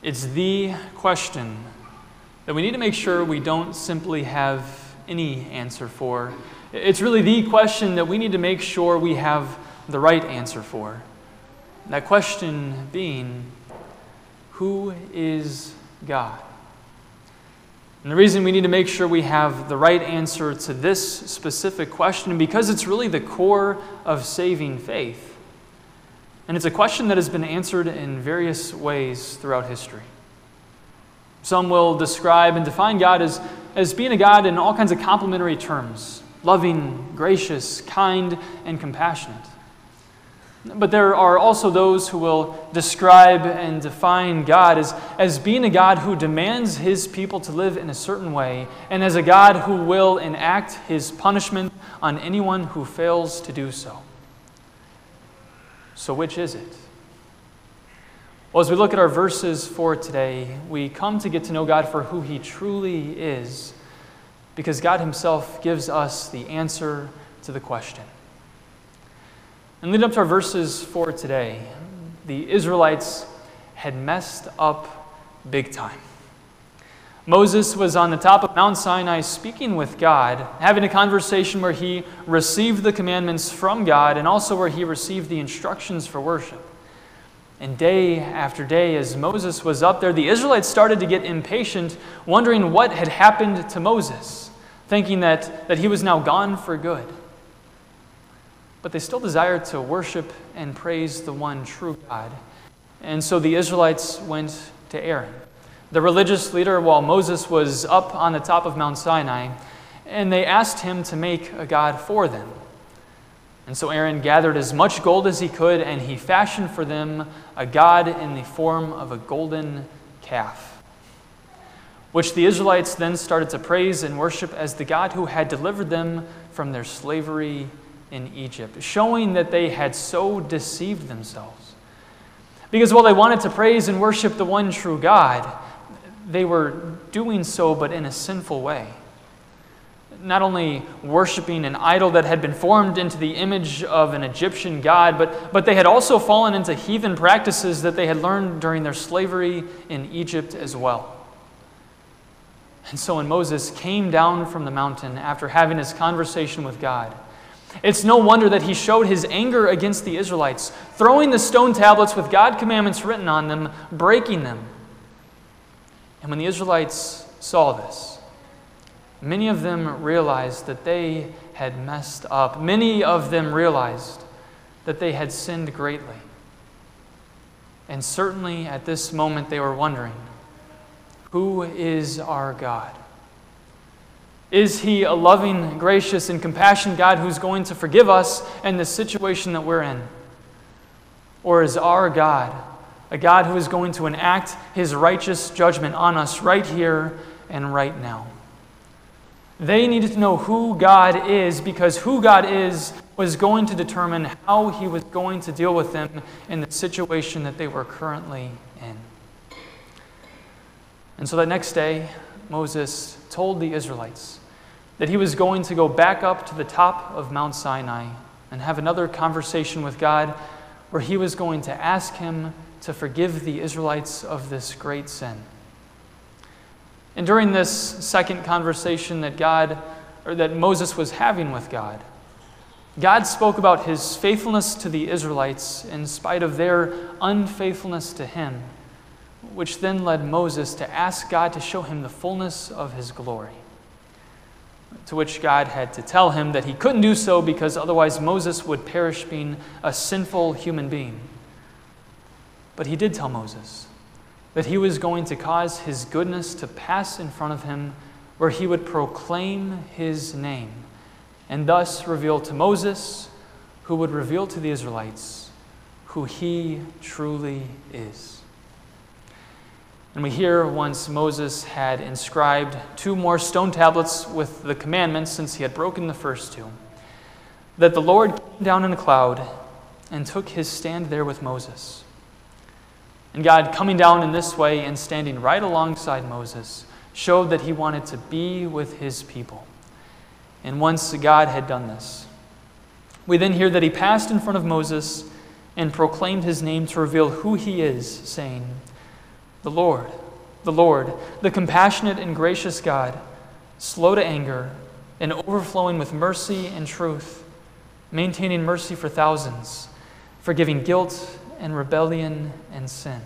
It's the question that we need to make sure we don't simply have any answer for. It's really the question that we need to make sure we have the right answer for. That question being, who is God? And the reason we need to make sure we have the right answer to this specific question, because it's really the core of saving faith. And it's a question that has been answered in various ways throughout history. Some will describe and define God as, as being a God in all kinds of complimentary terms loving, gracious, kind, and compassionate. But there are also those who will describe and define God as, as being a God who demands his people to live in a certain way, and as a God who will enact his punishment on anyone who fails to do so. So, which is it? Well, as we look at our verses for today, we come to get to know God for who he truly is, because God himself gives us the answer to the question. And leading up to our verses for today, the Israelites had messed up big time. Moses was on the top of Mount Sinai speaking with God, having a conversation where he received the commandments from God and also where he received the instructions for worship. And day after day, as Moses was up there, the Israelites started to get impatient, wondering what had happened to Moses, thinking that, that he was now gone for good but they still desired to worship and praise the one true God. And so the Israelites went to Aaron, the religious leader, while Moses was up on the top of Mount Sinai, and they asked him to make a God for them. And so Aaron gathered as much gold as he could, and he fashioned for them a God in the form of a golden calf, which the Israelites then started to praise and worship as the God who had delivered them from their slavery in Egypt, showing that they had so deceived themselves. Because while they wanted to praise and worship the one true God, they were doing so, but in a sinful way. Not only worshiping an idol that had been formed into the image of an Egyptian god, but, but they had also fallen into heathen practices that they had learned during their slavery in Egypt as well. And so when Moses came down from the mountain after having his conversation with God, it's no wonder that he showed his anger against the Israelites, throwing the stone tablets with God commandments written on them, breaking them. And when the Israelites saw this, many of them realized that they had messed up. Many of them realized that they had sinned greatly. And certainly at this moment they were wondering who is our God? Is he a loving, gracious, and compassionate God who's going to forgive us and the situation that we're in? Or is our God a God who is going to enact his righteous judgment on us right here and right now? They needed to know who God is because who God is was going to determine how he was going to deal with them in the situation that they were currently in. And so that next day, Moses told the Israelites that he was going to go back up to the top of Mount Sinai and have another conversation with God where he was going to ask him to forgive the Israelites of this great sin. And during this second conversation that God or that Moses was having with God, God spoke about his faithfulness to the Israelites in spite of their unfaithfulness to him, which then led Moses to ask God to show him the fullness of his glory to which God had to tell him that he couldn't do so because otherwise Moses would perish being a sinful human being. But he did tell Moses that he was going to cause his goodness to pass in front of him, where he would proclaim his name, and thus reveal to Moses, who would reveal to the Israelites, who he truly is. And we hear once Moses had inscribed two more stone tablets with the commandments, since he had broken the first two, that the Lord came down in a cloud and took his stand there with Moses. And God, coming down in this way and standing right alongside Moses, showed that he wanted to be with his people. And once God had done this, we then hear that he passed in front of Moses and proclaimed his name to reveal who he is, saying, The Lord, the Lord, the compassionate and gracious God, slow to anger and overflowing with mercy and truth, maintaining mercy for thousands, forgiving guilt and rebellion and sin.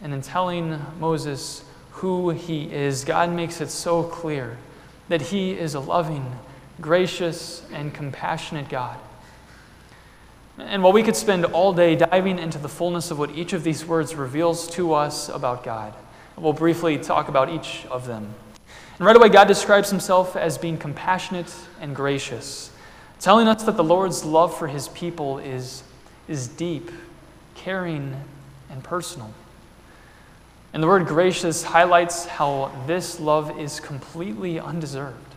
And in telling Moses who he is, God makes it so clear that he is a loving, gracious, and compassionate God. And while we could spend all day diving into the fullness of what each of these words reveals to us about God, we'll briefly talk about each of them. And right away, God describes himself as being compassionate and gracious, telling us that the Lord's love for his people is, is deep, caring, and personal. And the word gracious highlights how this love is completely undeserved.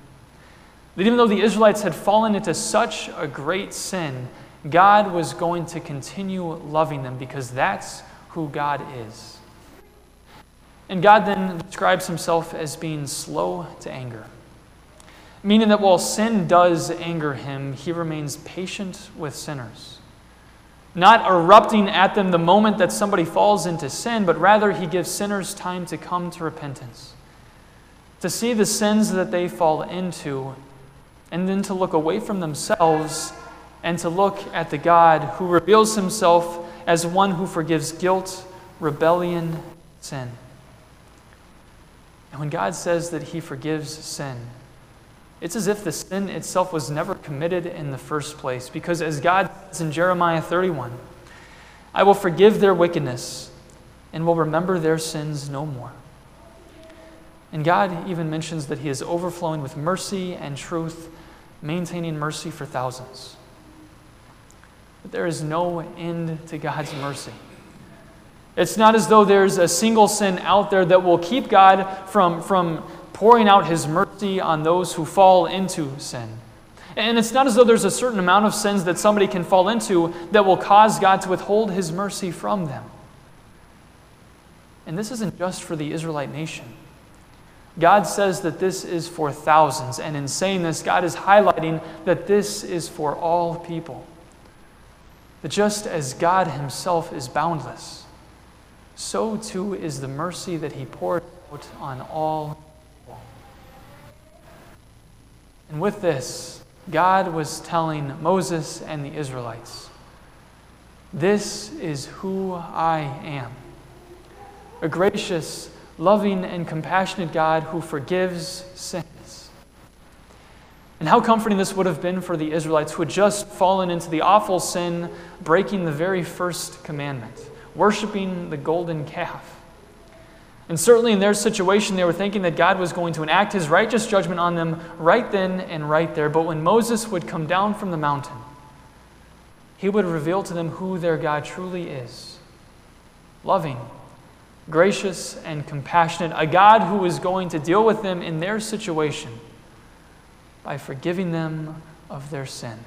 That even though the Israelites had fallen into such a great sin, God was going to continue loving them because that's who God is. And God then describes himself as being slow to anger, meaning that while sin does anger him, he remains patient with sinners. Not erupting at them the moment that somebody falls into sin, but rather he gives sinners time to come to repentance, to see the sins that they fall into, and then to look away from themselves and to look at the God who reveals himself as one who forgives guilt, rebellion, sin. And when God says that He forgives sin, it's as if the sin itself was never committed in the first place. Because as God says in Jeremiah 31, I will forgive their wickedness and will remember their sins no more. And God even mentions that He is overflowing with mercy and truth, maintaining mercy for thousands. But there is no end to God's mercy. It's not as though there's a single sin out there that will keep God from, from pouring out his mercy on those who fall into sin. And it's not as though there's a certain amount of sins that somebody can fall into that will cause God to withhold his mercy from them. And this isn't just for the Israelite nation. God says that this is for thousands. And in saying this, God is highlighting that this is for all people. That just as God himself is boundless, so too is the mercy that he poured out on all people. And with this, God was telling Moses and the Israelites, This is who I am. A gracious, loving, and compassionate God who forgives sins. And how comforting this would have been for the Israelites who had just fallen into the awful sin, breaking the very first commandment worshiping the golden calf. And certainly in their situation, they were thinking that God was going to enact his righteous judgment on them right then and right there. But when Moses would come down from the mountain, he would reveal to them who their God truly is loving, gracious, and compassionate, a God who is going to deal with them in their situation by forgiving them of their sin.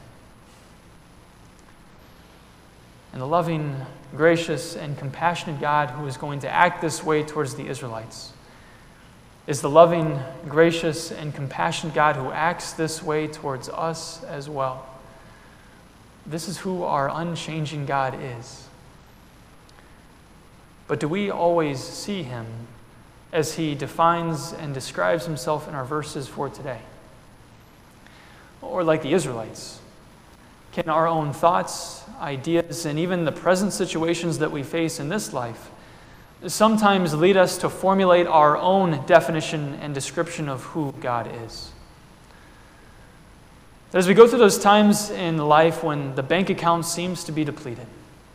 And the loving, gracious, and compassionate God who is going to act this way towards the Israelites is the loving, gracious, and compassionate God who acts this way towards us as well. This is who our unchanging God is. But do we always see him as he defines and describes himself in our verses for today? Or like the Israelites? Can our own thoughts, ideas, and even the present situations that we face in this life sometimes lead us to formulate our own definition and description of who God is? As we go through those times in life when the bank account seems to be depleted,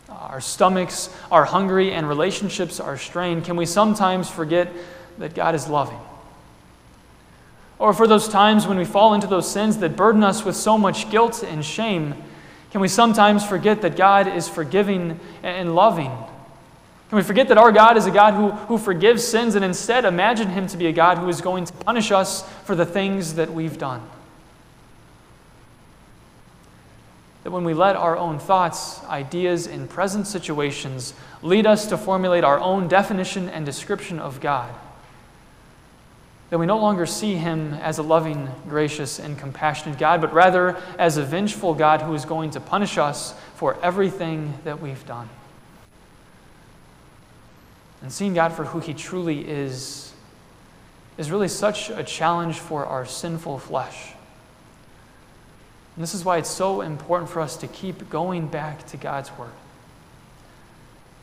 our stomachs are hungry, and relationships are strained, can we sometimes forget that God is loving? Or for those times when we fall into those sins that burden us with so much guilt and shame, can we sometimes forget that God is forgiving and loving? Can we forget that our God is a God who, who forgives sins and instead imagine Him to be a God who is going to punish us for the things that we've done? That when we let our own thoughts, ideas, and present situations lead us to formulate our own definition and description of God, that we no longer see him as a loving, gracious, and compassionate God, but rather as a vengeful God who is going to punish us for everything that we've done. and seeing God for who He truly is is really such a challenge for our sinful flesh. And this is why it's so important for us to keep going back to God's Word.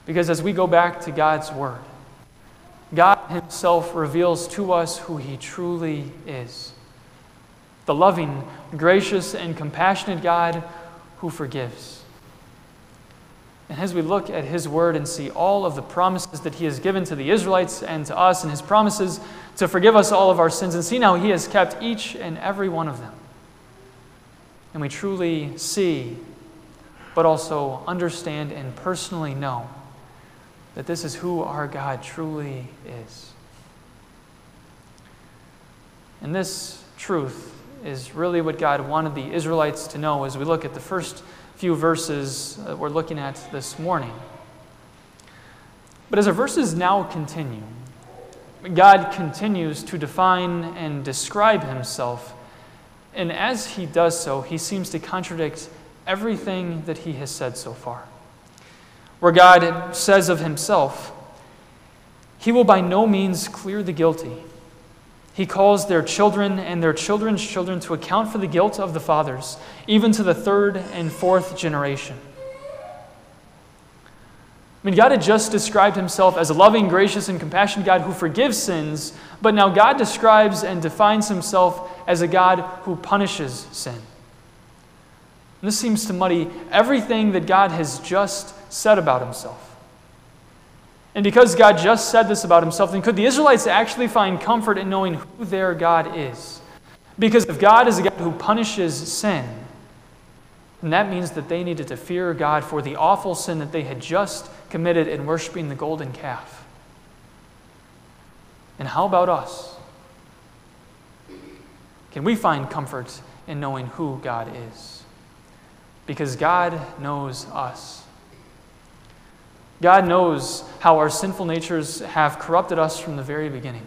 Because as we go back to God's Word, God Himself reveals to us who He truly is the loving, gracious, and compassionate God who forgives. And as we look at His Word and see all of the promises that He has given to the Israelites and to us, and His promises to forgive us all of our sins, and see now He has kept each and every one of them. And we truly see, but also understand and personally know that this is who our God truly is. And this truth is really what God wanted the Israelites to know as we look at the first few verses that we're looking at this morning. But as our verses now continue, God continues to define and describe himself. And as he does so, he seems to contradict everything that he has said so far. Where God says of himself, He will by no means clear the guilty he calls their children and their children's children to account for the guilt of the fathers, even to the third and fourth generation. I mean, God had just described himself as a loving, gracious, and compassionate God who forgives sins, but now God describes and defines himself as a God who punishes sin. And this seems to muddy everything that God has just said about himself. And because God just said this about himself, then could the Israelites actually find comfort in knowing who their God is? Because if God is a God who punishes sin, then that means that they needed to fear God for the awful sin that they had just committed in worshiping the golden calf. And how about us? Can we find comfort in knowing who God is? Because God knows us. God knows how our sinful natures have corrupted us from the very beginning.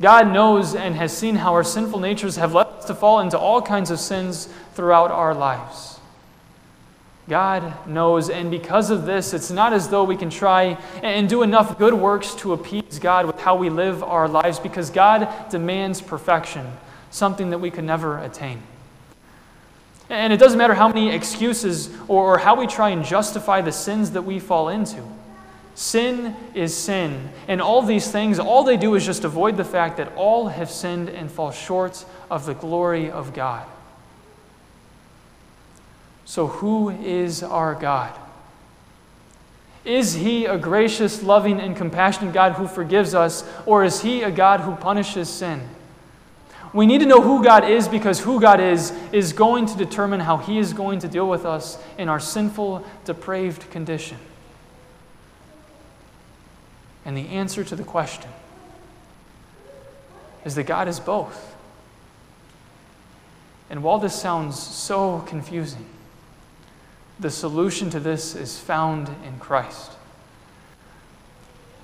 God knows and has seen how our sinful natures have led us to fall into all kinds of sins throughout our lives. God knows, and because of this, it's not as though we can try and do enough good works to appease God with how we live our lives, because God demands perfection, something that we could never attain. And it doesn't matter how many excuses or, how we try and justify the sins that we fall into. Sin is sin. And all these things, all they do is just avoid the fact that all have sinned and fall short of the glory of God. So, who is our God? Is he a gracious, loving, and compassionate God who forgives us, or is he a God who punishes sin? We need to know who God is because who God is is going to determine how He is going to deal with us in our sinful, depraved condition. And the answer to the question is that God is both. And while this sounds so confusing, the solution to this is found in Christ.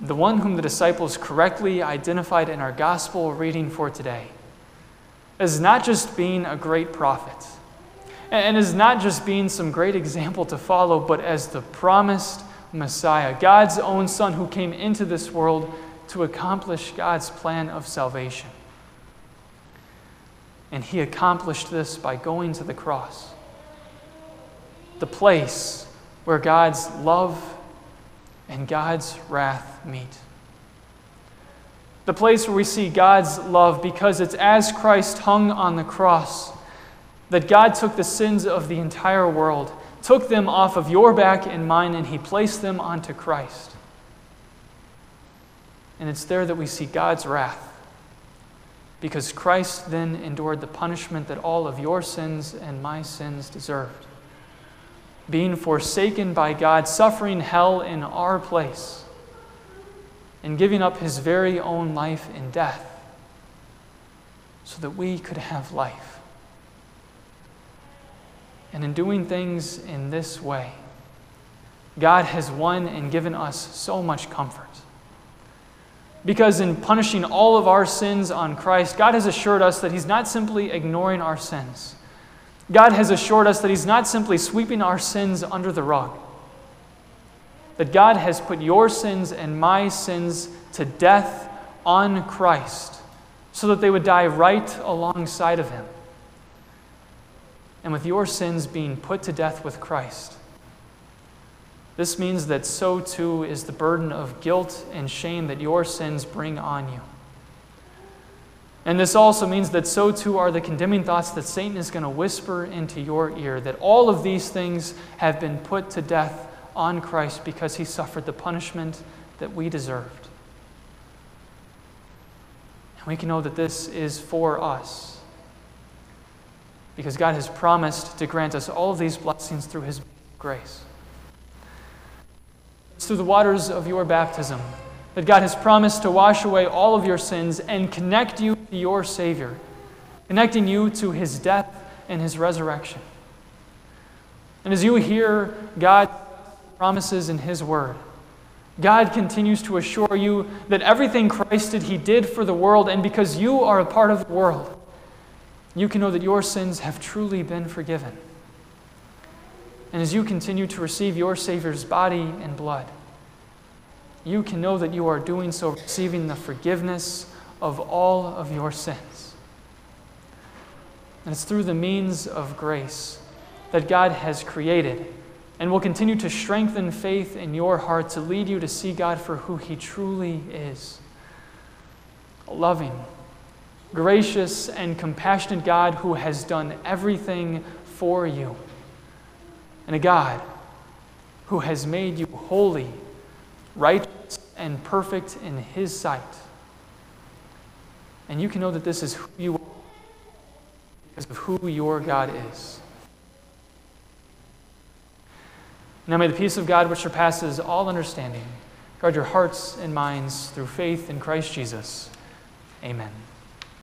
The one whom the disciples correctly identified in our gospel reading for today as not just being a great prophet, and as not just being some great example to follow, but as the promised Messiah, God's own Son who came into this world to accomplish God's plan of salvation. And he accomplished this by going to the cross, the place where God's love and God's wrath meet the place where we see God's love, because it's as Christ hung on the cross that God took the sins of the entire world, took them off of your back and mine, and He placed them onto Christ. And it's there that we see God's wrath, because Christ then endured the punishment that all of your sins and my sins deserved. Being forsaken by God, suffering hell in our place and giving up his very own life in death so that we could have life. And in doing things in this way, God has won and given us so much comfort. Because in punishing all of our sins on Christ, God has assured us that He's not simply ignoring our sins. God has assured us that He's not simply sweeping our sins under the rug that God has put your sins and my sins to death on Christ so that they would die right alongside of him. And with your sins being put to death with Christ, this means that so too is the burden of guilt and shame that your sins bring on you. And this also means that so too are the condemning thoughts that Satan is going to whisper into your ear that all of these things have been put to death on Christ because he suffered the punishment that we deserved. And we can know that this is for us because God has promised to grant us all of these blessings through his grace. It's through the waters of your baptism that God has promised to wash away all of your sins and connect you to your Savior, connecting you to his death and his resurrection. And as you hear God's promises in his word, God continues to assure you that everything Christ did, he did for the world, and because you are a part of the world, you can know that your sins have truly been forgiven. And as you continue to receive your Savior's body and blood, you can know that you are doing so, receiving the forgiveness of all of your sins. And it's through the means of grace that God has created and will continue to strengthen faith in your heart to lead you to see God for who He truly is a loving, gracious, and compassionate God who has done everything for you, and a God who has made you holy righteous and perfect in His sight. And you can know that this is who you are because of who your God is. Now may the peace of God, which surpasses all understanding, guard your hearts and minds through faith in Christ Jesus. Amen.